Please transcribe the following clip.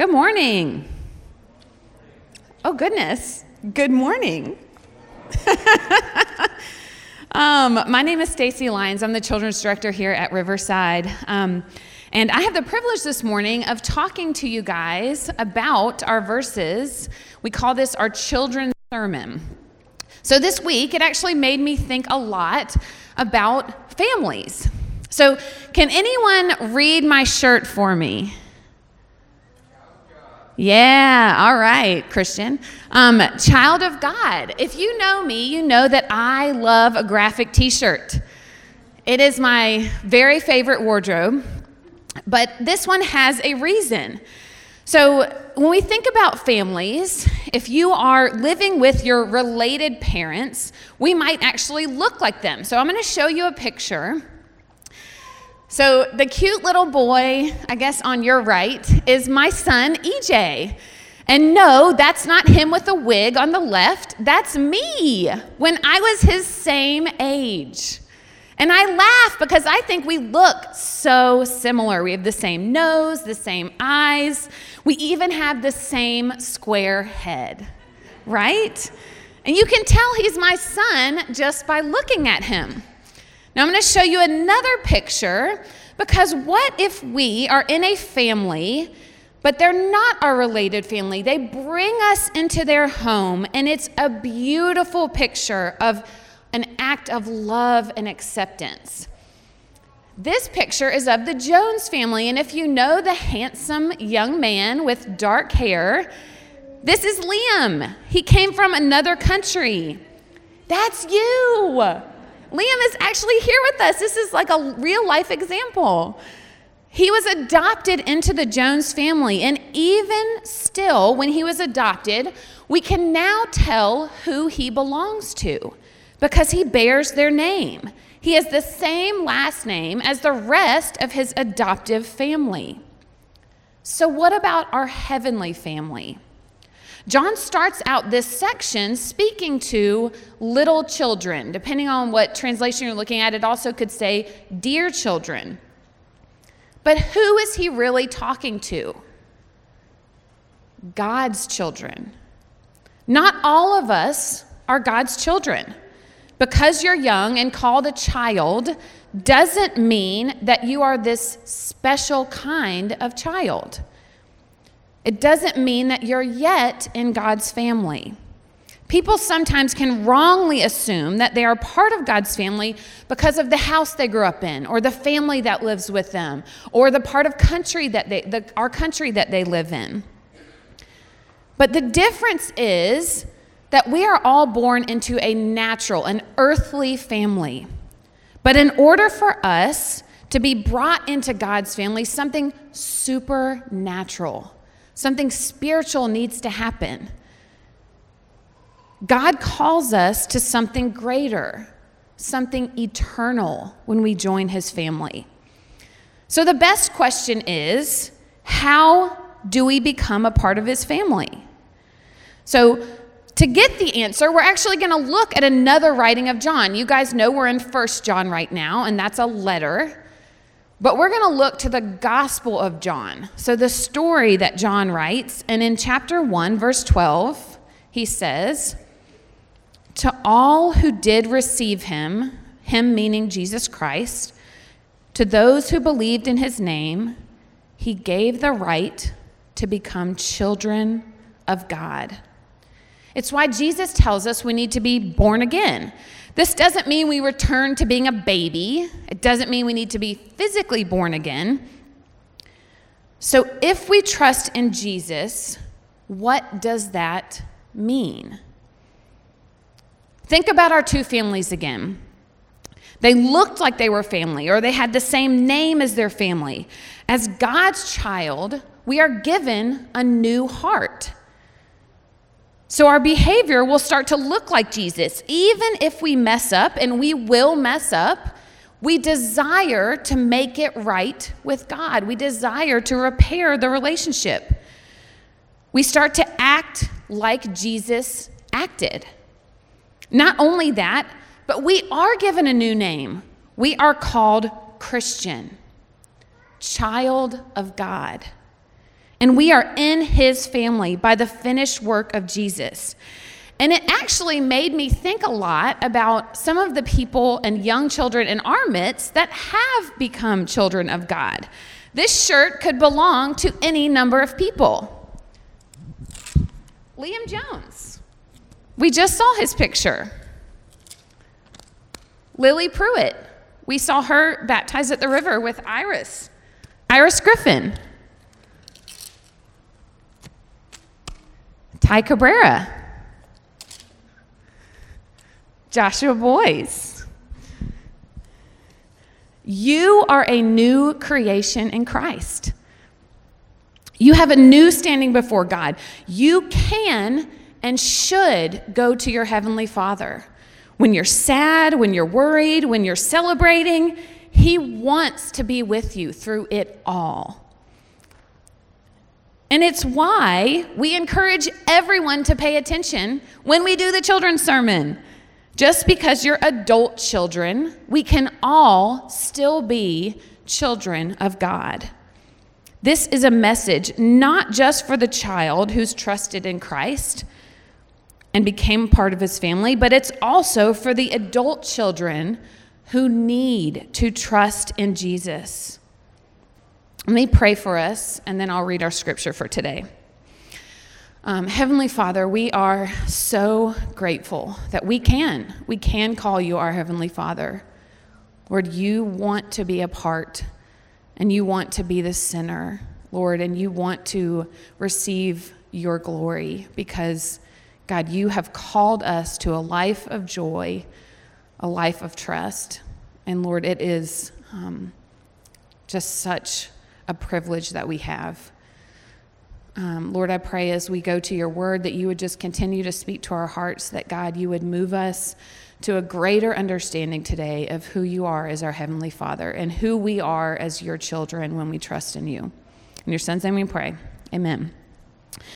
Good morning. Oh, goodness. Good morning. um, my name is Stacy Lyons. I'm the children's director here at Riverside. Um, and I have the privilege this morning of talking to you guys about our verses. We call this our children's sermon. So this week, it actually made me think a lot about families. So, can anyone read my shirt for me? Yeah, all right, Christian. Um, child of God. If you know me, you know that I love a graphic t shirt. It is my very favorite wardrobe, but this one has a reason. So, when we think about families, if you are living with your related parents, we might actually look like them. So, I'm going to show you a picture. So, the cute little boy, I guess on your right, is my son, EJ. And no, that's not him with a wig on the left. That's me when I was his same age. And I laugh because I think we look so similar. We have the same nose, the same eyes, we even have the same square head, right? And you can tell he's my son just by looking at him. Now, I'm going to show you another picture because what if we are in a family, but they're not our related family? They bring us into their home, and it's a beautiful picture of an act of love and acceptance. This picture is of the Jones family, and if you know the handsome young man with dark hair, this is Liam. He came from another country. That's you. Liam is actually here with us. This is like a real life example. He was adopted into the Jones family, and even still, when he was adopted, we can now tell who he belongs to because he bears their name. He has the same last name as the rest of his adoptive family. So, what about our heavenly family? John starts out this section speaking to little children. Depending on what translation you're looking at, it also could say dear children. But who is he really talking to? God's children. Not all of us are God's children. Because you're young and called a child doesn't mean that you are this special kind of child. It doesn't mean that you're yet in God's family. People sometimes can wrongly assume that they are part of God's family because of the house they grew up in, or the family that lives with them, or the part of country that they, the, our country that they live in. But the difference is that we are all born into a natural, an earthly family. But in order for us to be brought into God's family, something supernatural Something spiritual needs to happen. God calls us to something greater, something eternal when we join his family. So the best question is how do we become a part of his family? So, to get the answer, we're actually going to look at another writing of John. You guys know we're in First John right now, and that's a letter. But we're going to look to the Gospel of John. So, the story that John writes, and in chapter 1, verse 12, he says, To all who did receive him, him meaning Jesus Christ, to those who believed in his name, he gave the right to become children of God. It's why Jesus tells us we need to be born again. This doesn't mean we return to being a baby, it doesn't mean we need to be physically born again. So, if we trust in Jesus, what does that mean? Think about our two families again. They looked like they were family, or they had the same name as their family. As God's child, we are given a new heart. So our behavior will start to look like Jesus. Even if we mess up, and we will mess up, we desire to make it right with God. We desire to repair the relationship. We start to act like Jesus acted. Not only that, but we are given a new name. We are called Christian, child of God. And we are in his family by the finished work of Jesus. And it actually made me think a lot about some of the people and young children in our midst that have become children of God. This shirt could belong to any number of people. Liam Jones. We just saw his picture. Lily Pruitt. We saw her baptized at the river with Iris. Iris Griffin. Ty Cabrera. Joshua Boys. You are a new creation in Christ. You have a new standing before God. You can and should go to your Heavenly Father. When you're sad, when you're worried, when you're celebrating, He wants to be with you through it all. And it's why we encourage everyone to pay attention when we do the children's sermon. Just because you're adult children, we can all still be children of God. This is a message not just for the child who's trusted in Christ and became part of his family, but it's also for the adult children who need to trust in Jesus. Let me pray for us, and then I'll read our scripture for today. Um, Heavenly Father, we are so grateful that we can. We can call you our Heavenly Father. Lord, you want to be a part and you want to be the center, Lord, and you want to receive your glory because, God, you have called us to a life of joy, a life of trust. And Lord, it is um, just such a privilege that we have. Um, Lord, I pray as we go to your word that you would just continue to speak to our hearts, that God, you would move us to a greater understanding today of who you are as our Heavenly Father and who we are as your children when we trust in you. In your Son's name we pray. Amen.